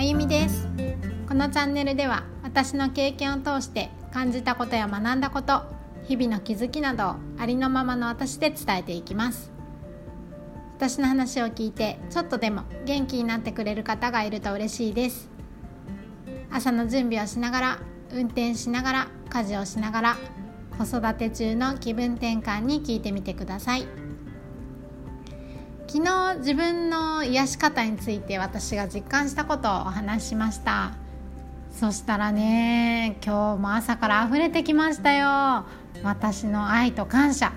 あゆみです。このチャンネルでは私の経験を通して感じたことや学んだこと日々の気づきなどをありのままの私で伝えていきます。私の話を聞いてちょっとでも元気になってくれる方がいると嬉しいです。朝の準備をしながら運転しながら家事をしながら子育て中の気分転換に聞いてみてください。昨日自分の癒し方について私が実感したことをお話しました。そしたらね今日も朝から溢れてきましたよ。私の愛と感謝。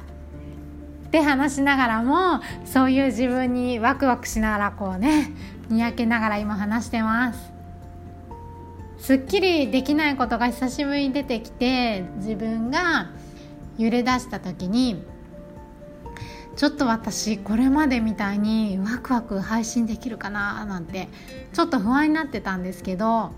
って話しながらもそういう自分にワクワクしながらこうねにやけながら今話してます。すっきりできないことが久しぶりに出てきて自分が揺れ出した時にちょっと私これまでみたいにワクワク配信できるかななんてちょっと不安になってたんですけど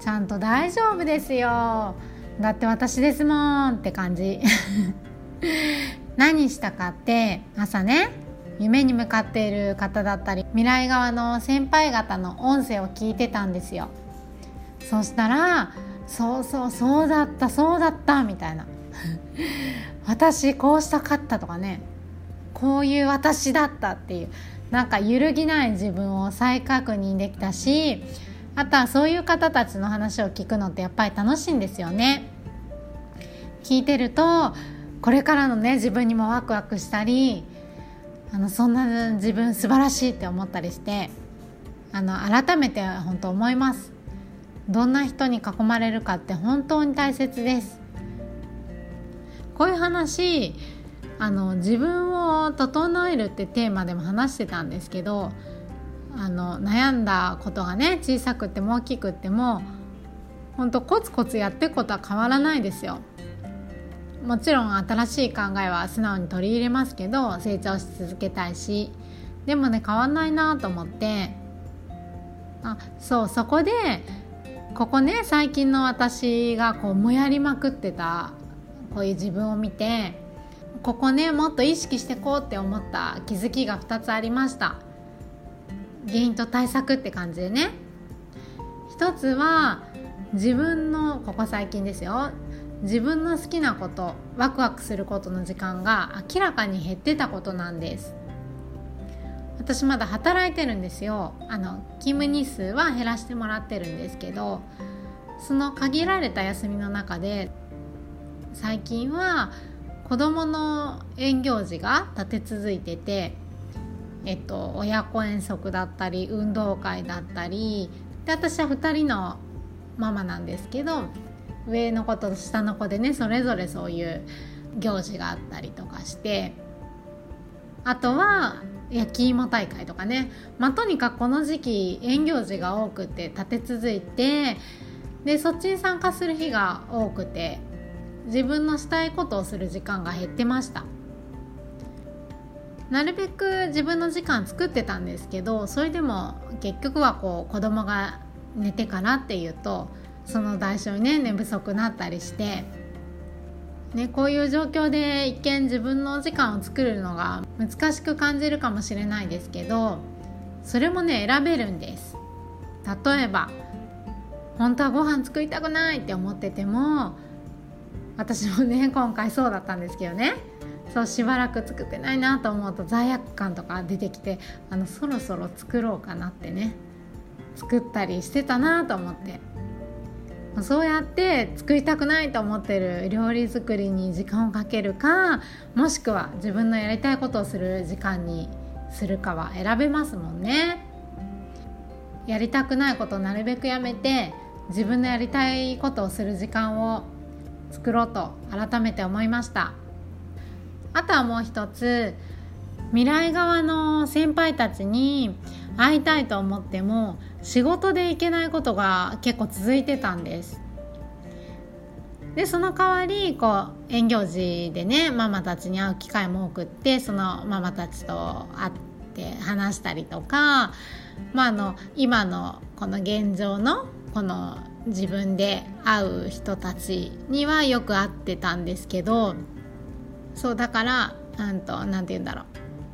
ちゃんと大丈夫ですよ。だって私ですもんって感じ。何したかって朝ね夢に向かっている方だったり未来側の先輩方の音声を聞いてたんですよ。そしたらそうそうそうだったそうだったみたいな。私こうしたかったとかねこういう私だったっていうなんか揺るぎない自分を再確認できたしあとはそういう方たちの話を聞くのってやっぱり楽しいんですよね。聞いてるとこれからのね自分にもワクワクしたりあのそんな自分素晴らしいって思ったりしてあの改めて本当思います。どんな人に囲まれるかって本当に大切です。こういう話あの自分を整えるってテーマでも話してたんですけどあの悩んだことがね小さくても大きくっても本当コツコツやっていくことは変わらないですよ。もちろん新しい考えは素直に取り入れますけど成長し続けたいしでもね変わんないなと思ってあそうそこでここね最近の私がこうもやりまくってたこういう自分を見てここねもっと意識してこうって思った。気づきが2つありました。原因と対策って感じでね。一つは自分のここ最近ですよ。自分の好きなことワクワクすることの時間が明らかに減ってたことなんです。私まだ働いてるんですよ。あの勤務日数は減らしてもらってるんですけどその限られた休みの中で最近は子どもの園行事が立て続いてて、えっと、親子遠足だったり運動会だったりで私は2人のママなんですけど上の子と下の子でねそれぞれそういう行事があったりとかしてあとは焼き芋大会とかね、まあ、とにかくこの時期園行事が多くて立て続いてでそっちに参加する日が多くて自分のしたいことをする時間が減ってました。なるべく自分の時間作ってたんですけどそれでも結局はこう子供が寝てからっていうとその代償にね寝不足になったりしてね、こういう状況で一見自分の時間を作るのが難しく感じるかもしれないですけどそれもね選べるんです。例えば本当はご飯作りたくないって思ってても私もね今回そうだったんですけどね。そうしばらく作ってないなと思うと罪悪感とか出てきてあのそろそろ作ろうかなってね。作ったりしてたなと思って。そうやって作りたくないと思ってる料理作りに時間をかけるかもしくは自分のやりたいことをする時間にするかは選べますもんね。やりたくないことをなるべくやめて自分のやりたいことをする時間を作ろうと改めて思いました。あとはもう一つ未来側の先輩たちに会いたいと思っても仕事で行けないことが結構続いてたんです。でその代わりこう園行事でねママたちに会う機会も多くってそのママたちと会って話したりとか、まあ、あの今のこの現状のこの自分で会う人たちにはよく会ってたんですけどそうだから何と何て言うんだろ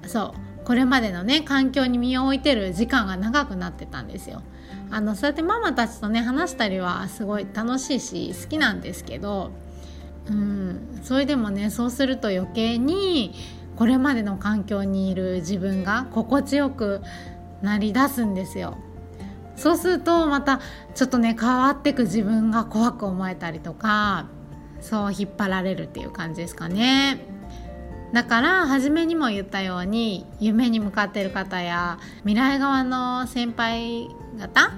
うそうこれまでのね環境に身を置いてる時間が長くなってたんですよ。あのそうやってママたちとね話したりはすごい楽しいし好きなんですけど、うん、それでもねそうすると余計にこれまでの環境にいる自分が心地よくなりだすんですよ。そうするとまたちょっとね変わってく自分が怖く思えたりとかそう引っ張られるっていう感じですかね。だから初めにも言ったように夢に向かっている方や未来側の先輩方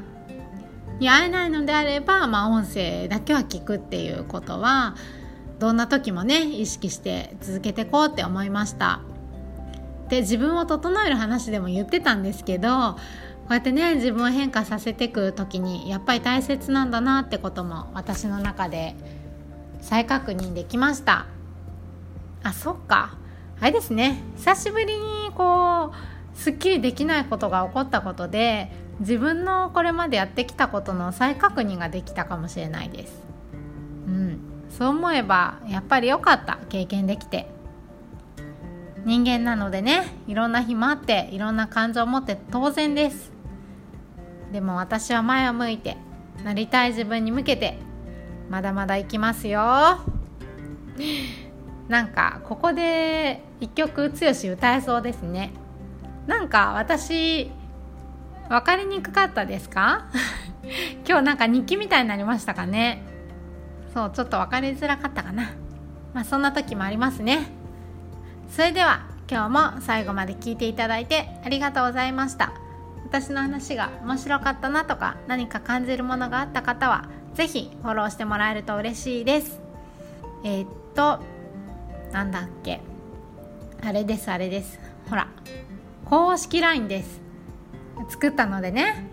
に会えないのであれば、まあ、音声だけは聞くっていうことはどんな時もね意識して続けていこうって思いましたで自分を整える話でも言ってたんですけどうやってね自分を変化させていく時にやっぱり大切なんだなってことも私の中で再確認できました。あそっか。あれですね。久しぶりにこうすっきりできないことが起こったことで自分のこれまでやってきたことの再確認ができたかもしれないです。うん。そう思えばやっぱり良かった。経験できて。人間なのでねいろんな日もあっていろんな感情を持って当然です。でも私は前を向いてなりたい自分に向けてまだまだ行きますよ。なんかここで一曲剛歌えそうですね。なんか私分かりにくかったですか？今日なんか日記みたいになりましたかね？そうちょっと分かりづらかったかな。まあそんな時もありますね。それでは今日も最後まで聞いていただいてありがとうございました。私の話が面白かったなとか何か感じるものがあった方は是非フォローしてもらえると嬉しいです。えー、っとなんだっけ。あれですあれです。ほら公式 LINE です。作ったのでね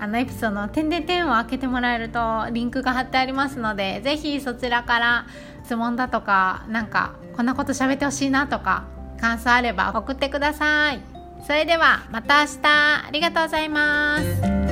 あのエピソードの点で点を開けてもらえるとリンクが貼ってありますのでぜひそちらから質問だとかなんかこんなこと喋ってほしいなとか感想あれば送ってください。それではまた明日。ありがとうございます。